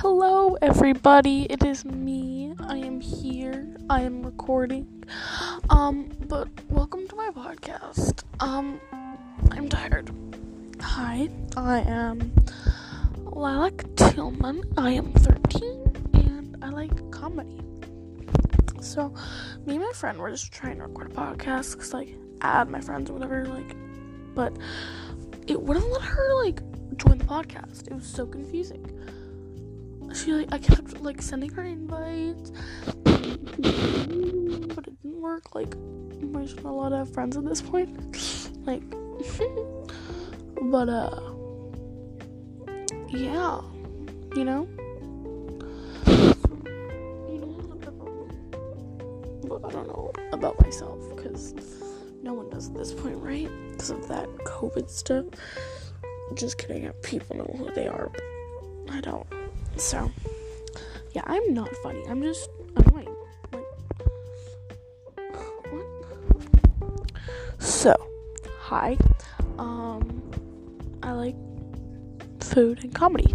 Hello, everybody. It is me. I am here. I am recording. Um, but welcome to my podcast. Um, I'm tired. Hi, I am Lilac Tillman. I am 13 and I like comedy. So, me and my friend were just trying to record a podcast because, like, add my friends or whatever, like, but it wouldn't let her, like, join the podcast. It was so confusing. She like I kept like sending her invites, but it didn't work. Like we're just allowed to have friends at this point. like, but uh, yeah, you know. You know, but I don't know about myself because no one does at this point, right? Because of that COVID stuff. Just kidding. People know who they are. I don't. So, yeah, I'm not funny. I'm just annoying. What? So, hi. Um, I like food and comedy.